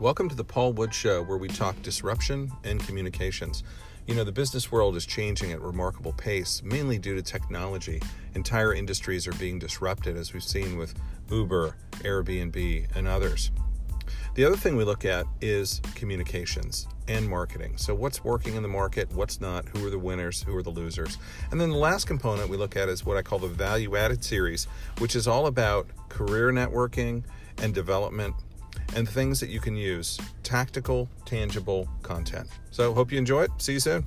Welcome to the Paul Wood Show, where we talk disruption and communications. You know, the business world is changing at remarkable pace, mainly due to technology. Entire industries are being disrupted, as we've seen with Uber, Airbnb, and others. The other thing we look at is communications and marketing. So, what's working in the market, what's not, who are the winners, who are the losers. And then the last component we look at is what I call the value added series, which is all about career networking and development and things that you can use tactical, tangible content. So, hope you enjoy it. See you soon.